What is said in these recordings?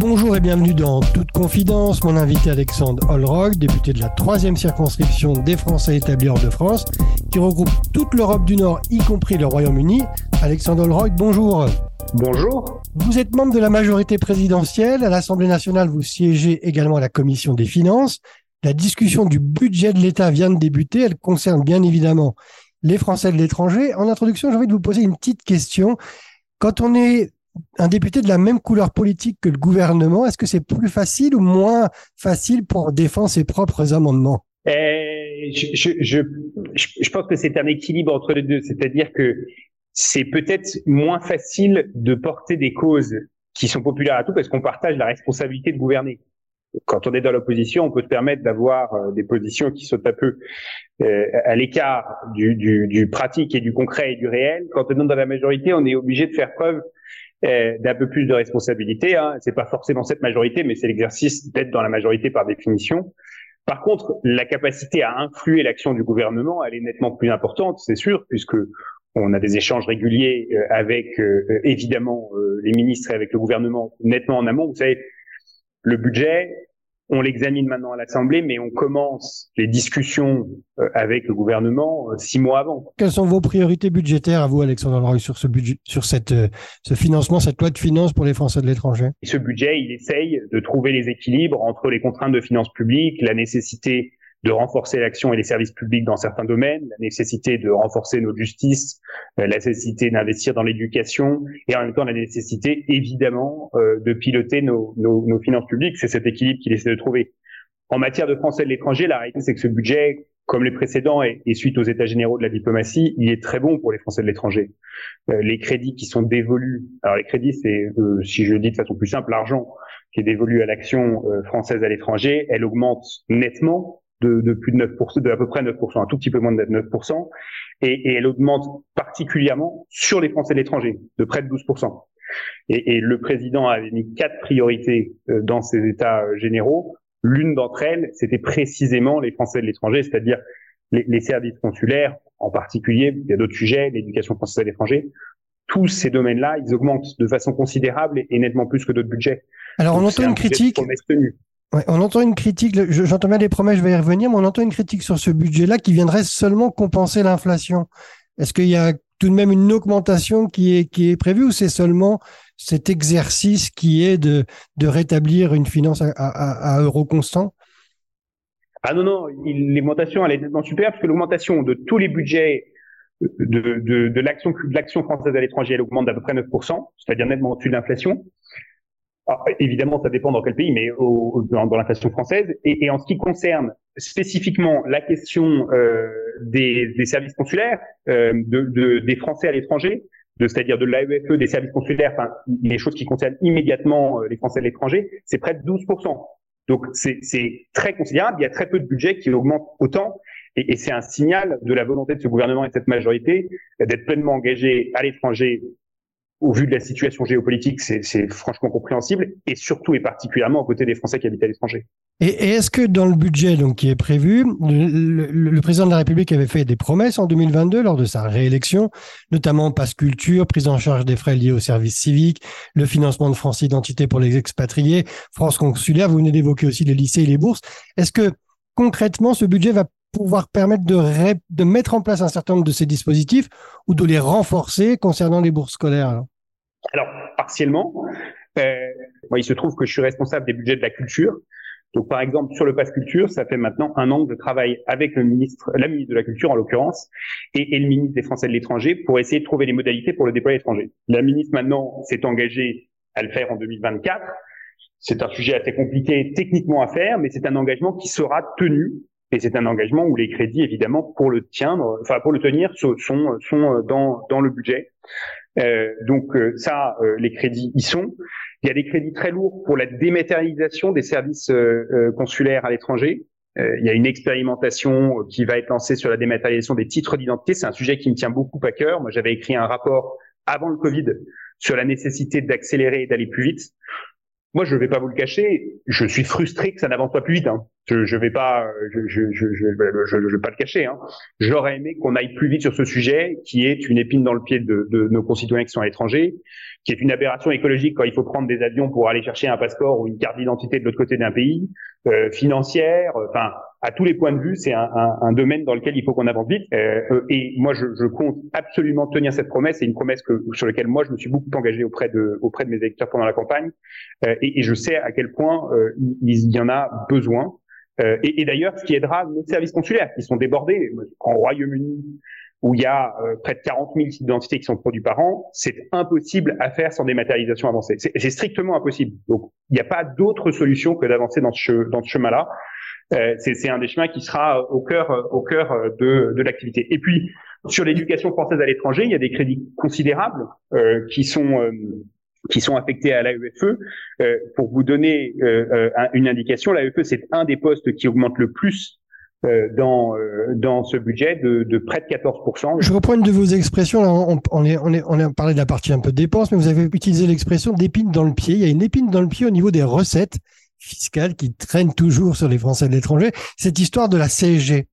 Bonjour et bienvenue dans Toute Confidence. Mon invité Alexandre Holrock, député de la troisième circonscription des Français établis hors de France, qui regroupe toute l'Europe du Nord, y compris le Royaume-Uni. Alexandre Holrock, bonjour. Bonjour. Vous êtes membre de la majorité présidentielle. À l'Assemblée nationale, vous siégez également à la Commission des finances. La discussion du budget de l'État vient de débuter. Elle concerne bien évidemment les Français de l'étranger. En introduction, j'ai envie de vous poser une petite question. Quand on est un député de la même couleur politique que le gouvernement, est-ce que c'est plus facile ou moins facile pour défendre ses propres amendements? Eh, je, pense que c'est un équilibre entre les deux, c'est-à-dire que c'est peut-être moins facile de porter des causes qui sont populaires à tout parce qu'on partage la responsabilité de gouverner. Quand on est dans l'opposition, on peut se permettre d'avoir euh, des positions qui sont un peu euh, à l'écart du, pratique et du concret et du réel. Quand on est dans la majorité, on est obligé de faire preuve euh, d'un peu plus de responsabilité. Hein. C'est pas forcément cette majorité, mais c'est l'exercice d'être dans la majorité par définition. Par contre, la capacité à influer l'action du gouvernement, elle est nettement plus importante, c'est sûr, puisque on a des échanges réguliers euh, avec euh, évidemment les ministres et avec le gouvernement nettement en amont. Vous savez, le budget, on l'examine maintenant à l'Assemblée, mais on commence les discussions euh, avec le gouvernement euh, six mois avant. Quelles sont vos priorités budgétaires à vous, Alexandre Leroy, sur ce budget, sur cette, euh, ce financement, cette loi de finances pour les Français de l'étranger? Ce budget, il essaye de trouver les équilibres entre les contraintes de finances publiques, la nécessité de renforcer l'action et les services publics dans certains domaines, la nécessité de renforcer notre justice, euh, la nécessité d'investir dans l'éducation et en même temps la nécessité évidemment euh, de piloter nos, nos, nos finances publiques. C'est cet équilibre qu'il essaie de trouver. En matière de Français de l'étranger, la réalité c'est que ce budget, comme les précédents et, et, suite aux États généraux de la diplomatie, il est très bon pour les Français de l'étranger. Euh, les crédits qui sont dévolus, alors les crédits c'est, euh, si je le dis de façon plus simple, l'argent qui est dévolu à l'action française à l'étranger, elle augmente nettement de, de, plus de 9%, de à peu près 9%, un tout petit peu moins de 9%, et, et elle augmente particulièrement sur les Français de l'étranger, de près de 12%. Et, et, le président avait mis quatre priorités euh, dans ses états euh, généraux. L'une d'entre elles, c'était précisément les Français de l'étranger, c'est-à-dire les, les, services consulaires en particulier. Il y a d'autres sujets, l'éducation française à l'étranger. Tous ces domaines-là, ils augmentent de façon considérable et, nettement plus que d'autres budgets. Alors on entend une critique. On entend une critique, j'entends bien les promesses, je vais y revenir, mais on entend une critique sur ce budget-là qui viendrait seulement compenser l'inflation. Est-ce qu'il y a tout de même une augmentation qui est, qui est prévue ou c'est seulement cet exercice qui est de, rétablir une finance à, à, à euro constant Ah non, non, l'augmentation, elle est nettement supérieure parce que l'augmentation de tous les budgets de, de, de l'action française à l'étranger, elle augmente d'à peu près 9%, c'est-à-dire nettement au-dessus de l'inflation. Alors, ah, évidemment, ça dépend dans quel pays, mais au, dans, dans l'inflation française. Et, et, en ce qui concerne spécifiquement la question euh, des, des, services consulaires, euh, de, de, des Français à l'étranger, c'est-à-dire de l'AEFE, des services consulaires, enfin, les choses qui concernent immédiatement euh, les Français à l'étranger, c'est près de 12%. Donc c'est très considérable. Il y a très peu de budget qui augmente autant. Et, et c'est un signal de la volonté de ce gouvernement et de cette majorité d'être pleinement engagé à l'étranger au vu de la situation géopolitique, c'est franchement compréhensible, et surtout et particulièrement aux côtés des Français qui habitent à l'étranger. Et, est-ce que dans le budget donc qui est prévu, le, le, président de la République avait fait des promesses en 2022 lors de sa réélection, notamment passe culture, prise en charge des frais liés au service civique, le financement de France Identité pour les expatriés, France Consulaire. Vous venez d'évoquer aussi les lycées et les bourses. Est-ce que concrètement ce budget va pouvoir permettre de, de mettre en place un certain nombre de ces dispositifs ou de les renforcer concernant les bourses scolaires Alors, partiellement. Euh, il se trouve que je suis responsable des budgets de la culture. Donc, par exemple, sur le pass culture, ça fait maintenant un an que je travaille avec le ministre, la ministre de la Culture en l'occurrence, et, et, le ministre des Français de l'étranger pour essayer de trouver les modalités pour le déployer à l'étranger. La ministre maintenant s'est engagée à le faire en 2024. C'est un sujet assez compliqué techniquement à faire, mais c'est un engagement qui sera tenu et c'est un engagement où les crédits, évidemment, pour le tenir, enfin pour le tenir, sont, sont dans, le budget. Euh, donc euh, ça, euh, les crédits y sont. Il y a des crédits très lourds pour la dématérialisation des services euh, euh, consulaires à l'étranger. il y a une expérimentation qui va être lancée sur la dématérialisation des titres d'identité. C'est un sujet qui me tient beaucoup à cœur. Moi, j'avais écrit un rapport avant le Covid sur la nécessité d'accélérer et d'aller plus vite. Moi, je ne vais pas vous le cacher, je suis frustré que ça n'avance pas plus vite. Hein. Je ne vais pas, je, je, je, je, vais pas le cacher. Hein. J'aurais aimé qu'on aille plus vite sur ce sujet, qui est une épine dans le pied de, de, nos concitoyens qui sont à l'étranger, qui est une aberration écologique quand il faut prendre des avions pour aller chercher un passeport ou une carte d'identité de l'autre côté d'un pays, euh, financière, enfin à tous les points de vue, c'est un, un, un, domaine dans lequel il faut qu'on avance vite. Euh, euh, et moi, je, je, compte absolument tenir cette promesse. C'est une promesse que, sur laquelle moi, je me suis beaucoup engagé auprès de, auprès de mes électeurs pendant la campagne. Euh, et, et, je sais à quel point euh, il, y en a besoin. Euh, et, et d'ailleurs, ce qui aidera nos services consulaires, qui sont débordés. En Royaume-Uni, où il y a près de 40 000 identités qui sont produits par an, c'est impossible à faire sans dématérialisation avancée. C'est strictement impossible. Donc, il n'y a pas d'autre solution que d'avancer dans ce, dans ce chemin-là. Euh, c'est un des chemins qui sera au cœur, au cœur de, de l'activité. Et puis, sur l'éducation française à l'étranger, il y a des crédits considérables euh, qui sont euh, qui sont affectés à l'AEFE. Euh, pour vous donner euh, une indication, l'AEFE c'est un des postes qui augmente le plus dans dans ce budget de, près de 14%. Je reprends une de vos expressions. On, est, on, est, on a parlé de la partie un peu dépenses, mais vous avez utilisé l'expression d'épine dans le pied. Il y a une épine dans le pied au niveau des recettes fiscale qui traîne toujours sur les Français de l'étranger, cette histoire de la CSG.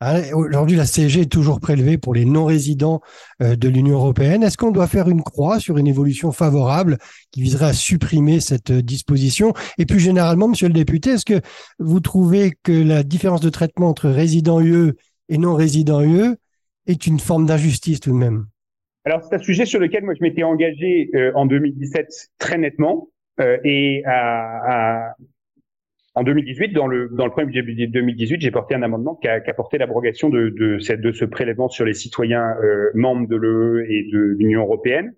Hein, aujourd'hui, la CSG est toujours prélevée pour les non-résidents euh, de l'Union européenne. Est-ce qu'on doit faire une croix sur une évolution favorable qui viserait à supprimer cette euh, disposition? Et plus généralement, monsieur le député, est-ce que vous trouvez que la différence de traitement entre résidents UE et non-résidents UE est une forme d'injustice tout de même? Alors, c'est un sujet sur lequel moi je m'étais engagé euh, en 2017 très nettement. Euh, et à, à, en 2018, dans le, dans le premier budget 2018, j'ai porté un amendement qui a, qui a porté l'abrogation de, de, de ce prélèvement sur les citoyens euh, membres de l'UE et de l'Union européenne.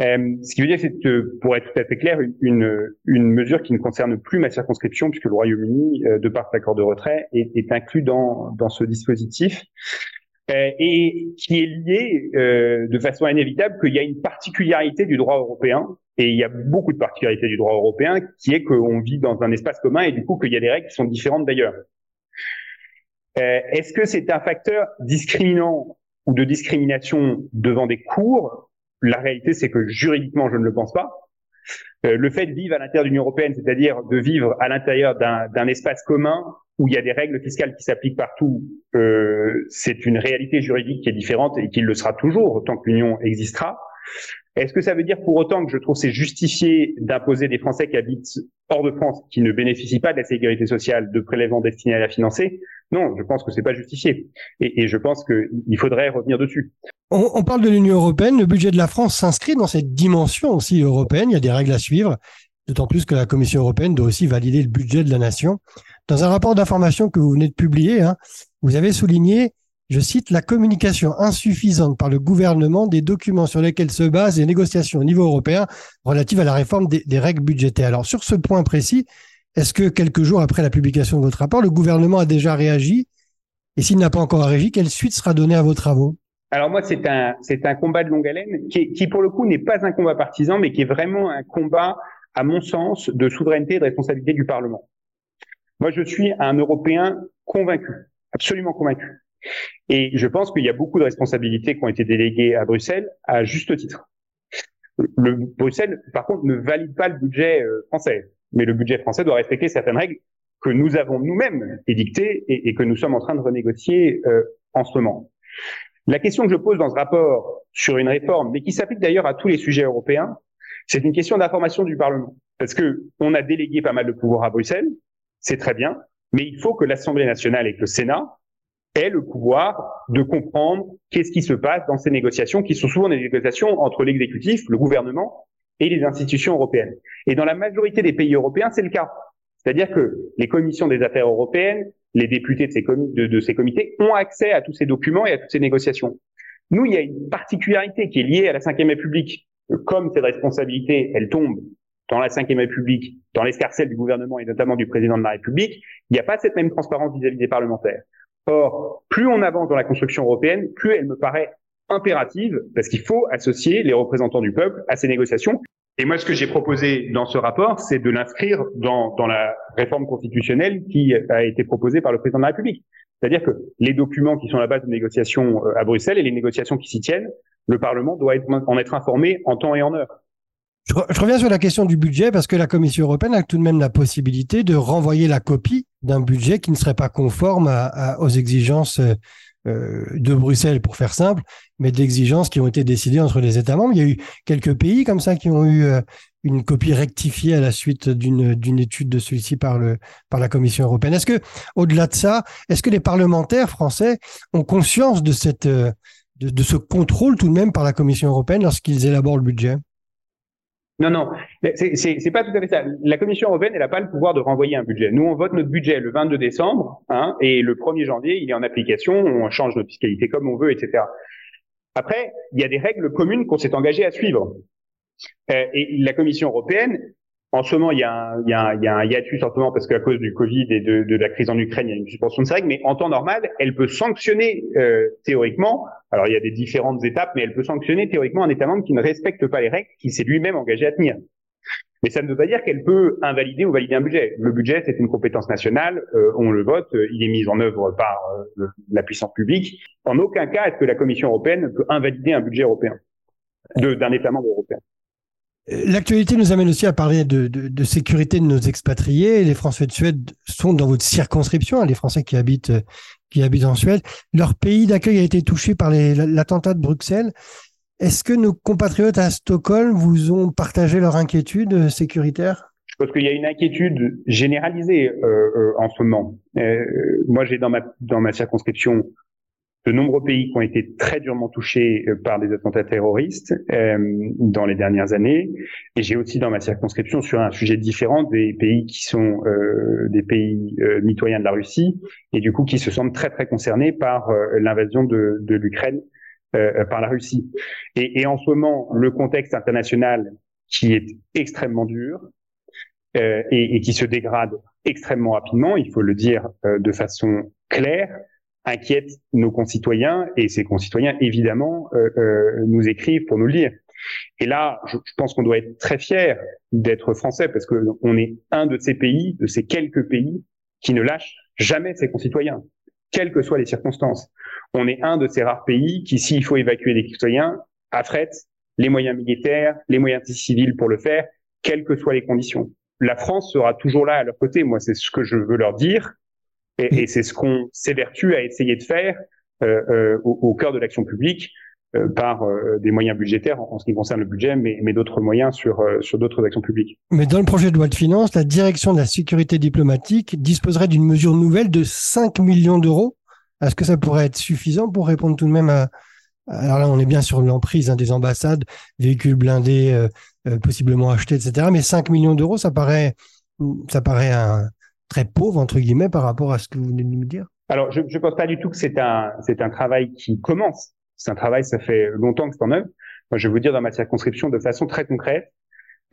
Euh, ce qui veut dire c'est, pour être tout à fait clair, une, une mesure qui ne concerne plus ma circonscription, puisque le Royaume-Uni, euh, de par l'accord de retrait, est, est, inclus dans, dans ce dispositif. Euh, et qui est lié euh, de façon inévitable qu'il y a une particularité du droit européen et il y a beaucoup de particularités du droit européen qui est qu'on vit dans un espace commun et du coup qu'il y a des règles qui sont différentes d'ailleurs. Euh, Est-ce que c'est un facteur discriminant ou de discrimination devant des cours? La réalité, c'est que juridiquement, je ne le pense pas. Euh, le fait de vivre à l'intérieur de l'Union européenne, c'est-à-dire de vivre à l'intérieur d'un espace commun où il y a des règles fiscales qui s'appliquent partout, euh, c'est une réalité juridique qui est différente et qui le sera toujours tant que l'Union existera. Est-ce que ça veut dire pour autant que je trouve c'est justifié d'imposer des Français qui habitent hors de France, qui ne bénéficient pas de la sécurité sociale, de prélèvements destinés à la financer? Non, je pense que c'est pas justifié. Et, je pense qu'il faudrait revenir dessus. On parle de l'Union européenne. Le budget de la France s'inscrit dans cette dimension aussi européenne. Il y a des règles à suivre. D'autant plus que la Commission européenne doit aussi valider le budget de la nation. Dans un rapport d'information que vous venez de publier, hein, vous avez souligné je cite, la communication insuffisante par le gouvernement des documents sur lesquels se basent les négociations au niveau européen relatives à la réforme des, règles budgétaires. Alors, sur ce point précis, est-ce que quelques jours après la publication de votre rapport, le gouvernement a déjà réagi? Et s'il n'a pas encore réagi, quelle suite sera donnée à vos travaux? Alors moi, c'est un combat de longue haleine qui pour le coup n'est pas un combat partisan, mais qui est vraiment un combat, à mon sens, de souveraineté et de responsabilité du Parlement. Moi, je suis un Européen convaincu, absolument convaincu. Et je pense qu'il y a beaucoup de responsabilités qui ont été déléguées à Bruxelles à juste titre. Le Bruxelles, par contre, ne valide pas le budget euh, français, mais le budget français doit respecter certaines règles que nous avons nous-mêmes édictées et, que nous sommes en train de renégocier euh, en ce moment. La question que je pose dans ce rapport sur une réforme, mais qui s'applique d'ailleurs à tous les sujets européens, c'est une question d'information du Parlement. Parce que on a délégué pas mal de pouvoirs à Bruxelles, c'est très bien, mais il faut que l'Assemblée nationale et que le Sénat est le pouvoir de comprendre qu'est-ce qui se passe dans ces négociations, qui sont souvent des négociations entre l'exécutif, le gouvernement et les institutions européennes. Et dans la majorité des pays européens, c'est le cas. C'est-à-dire que les commissions des affaires européennes, les députés de ces, de ces comités ont accès à tous ces documents et à toutes ces négociations. Nous, il y a une particularité qui est liée à la Ve République. Comme cette responsabilité, elle tombe dans la Ve République, dans l'escarcelle du gouvernement et notamment du président de la République, il n'y a pas cette même transparence vis à -vis des parlementaires. Or, plus on avance dans la construction européenne, plus elle me paraît impérative, parce qu'il faut associer les représentants du peuple à ces négociations. Et moi, ce que j'ai proposé dans ce rapport, c'est de l'inscrire dans, dans la réforme constitutionnelle qui a été proposée par le président de la République. C'est-à-dire que les documents qui sont la base de négociations euh, à Bruxelles et les négociations qui s'y tiennent, le Parlement doit en être informé en temps et en heure. Je, reviens sur la question du budget parce que la Commission européenne a tout de même la possibilité de renvoyer la copie d'un budget qui ne serait pas conforme aux exigences euh, de Bruxelles, pour faire simple, mais d'exigences qui ont été décidées entre les États membres. Il y a eu quelques pays comme ça qui ont eu euh, une copie rectifiée à la suite d'une étude de celui-ci par, par la Commission européenne. Est-ce que, au-delà de ça, est-ce que les parlementaires français ont conscience de, cette, euh, de ce contrôle tout de même par la Commission européenne lorsqu'ils élaborent le budget? Non, non, c'est pas tout à fait ça. La Commission européenne, elle n'a pas le pouvoir de renvoyer un budget. Nous, on vote notre budget le 22 décembre, hein, et le 1er janvier, il est en application, on change notre fiscalité comme on veut, etc. Après, il y a des règles communes qu'on s'est engagé à suivre. Euh, et la Commission européenne, en ce moment, il y, a un, il, y a un, il y a un hiatus en parce qu'à cause du Covid et de, de, la crise en Ukraine, il y a une suspension de règles. Mais en temps normal, elle peut sanctionner euh, théoriquement. Alors, il y a des différentes étapes, mais elle peut sanctionner théoriquement un État membre qui ne respecte pas les règles qu'il s'est lui-même engagé à tenir. Mais ça ne veut pas dire qu'elle peut invalider ou valider un budget. Le budget, c'est une compétence nationale. Euh, on le vote. Il est mis en œuvre par euh, la puissance publique. En aucun cas est-ce que la Commission européenne peut invalider un budget européen d'un État membre européen? L'actualité nous amène aussi à parler de, sécurité de nos expatriés. Les Français de Suède sont dans votre circonscription, hein, les Français qui habitent, qui habitent en Suède. Leur pays d'accueil a été touché par l'attentat de Bruxelles. Est-ce que nos compatriotes à Stockholm vous ont partagé leur inquiétude sécuritaire? Je pense qu'il y a une inquiétude généralisée euh, euh, en ce moment. Euh, moi, j'ai dans ma, dans ma circonscription de nombreux pays qui ont été très durement touchés euh, par des attentats terroristes euh, dans les dernières années. Et j'ai aussi dans ma circonscription sur un sujet différent des pays qui sont euh, des pays euh, mitoyens de la Russie et du coup qui se sentent très très concernés par euh, l'invasion de, de l'Ukraine par la Russie. Et, et, en ce moment, le contexte international qui est extrêmement dur et, et qui se dégrade extrêmement rapidement, il faut le dire de façon claire, inquiète nos concitoyens et ces concitoyens évidemment euh, euh, nous écrivent pour nous le dire. Et là, je, pense qu'on doit être très fier d'être français parce que on est un de ces pays, de ces quelques pays qui ne lâchent jamais ses concitoyens, quelles que soient les circonstances. On est un de ces rares pays qui, s'il faut évacuer des citoyens, affrète les moyens militaires, les moyens civils pour le faire, quelles que soient les conditions. La France sera toujours là à leur côté. Moi, c'est ce que je veux leur dire. Et, et c'est ce qu'on s'évertue à essayer de faire euh, euh, au, au, cœur de l'action publique euh, par euh, des moyens budgétaires en, ce qui concerne le budget, mais, mais d'autres moyens sur, sur d'autres actions publiques. Mais dans le projet de loi de finances, la direction de la sécurité diplomatique disposerait d'une mesure nouvelle de 5 millions d'euros. Est-ce que ça pourrait être suffisant pour répondre tout de même à... Alors là, on est bien sur l'emprise hein, des ambassades, véhicules blindés possiblement achetés, etc. Mais 5 millions d'euros, ça paraît, ça paraît un, très pauvre, entre guillemets, par rapport à ce que vous venez de nous dire? Alors, je ne pense pas du tout que c'est un, c'est un travail qui commence. C'est un travail, ça fait longtemps que c'est en œuvre. Moi, je vais vous dire dans ma circonscription de façon très concrète,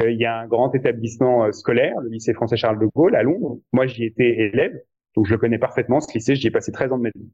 euh, il y a un grand établissement euh, scolaire, le lycée français Charles de Gaulle à Londres. Moi, j'y étais élève, donc je le connais parfaitement, ce lycée, j'y ai passé 13 ans de ma vie.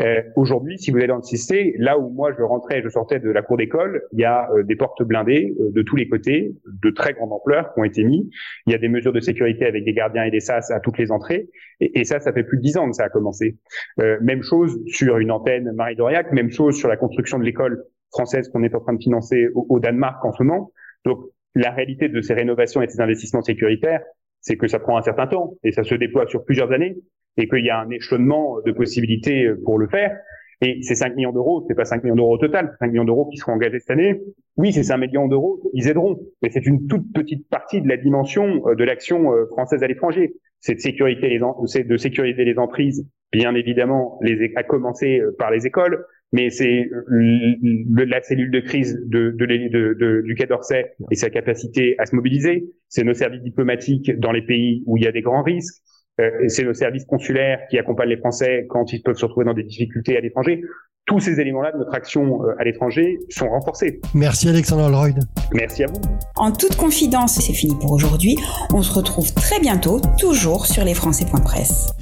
Euh, Aujourd'hui, si vous allez dans le CC, là où moi je rentrais, je sortais de la cour d'école, il y a euh, des portes blindées euh, de tous les côtés, de très grande ampleur, qui ont été mis. Il y a des mesures de sécurité avec des gardiens et des sas à toutes les entrées. Et, et ça, ça fait plus de dix ans que ça a commencé. Euh, même chose sur une antenne Marie-Doriac, même chose sur la construction de l'école française qu'on est en train de financer au, au Danemark en ce moment. Donc, la réalité de ces rénovations et de ces investissements sécuritaires, c'est que ça prend un certain temps et ça se déploie sur plusieurs années et qu'il y a un échelonnement de possibilités pour le faire. Et ces 5 millions d'euros, c'est pas 5 millions d'euros au total, 5 millions d'euros qui seront engagés cette année. Oui, c'est 5 millions d'euros, ils aideront, mais c'est une toute petite partie de la dimension euh, de l'action euh, française à l'étranger. C'est de sécuriser les, c'est de sécuriser les emprises, bien évidemment, à commencer euh, par les écoles, mais c'est la cellule de crise du Quai d'Orsay et sa capacité à se mobiliser. C'est nos services diplomatiques dans les pays où il y a des grands risques. Euh, c'est le service consulaire qui accompagne les Français quand ils peuvent se retrouver dans des difficultés à l'étranger. Tous ces éléments-là de notre action euh, à l'étranger sont renforcés. Merci Alexandre Lloyd. Merci à vous. En toute confidence, c'est fini pour aujourd'hui. On se retrouve très bientôt, toujours sur lesfrançais.press.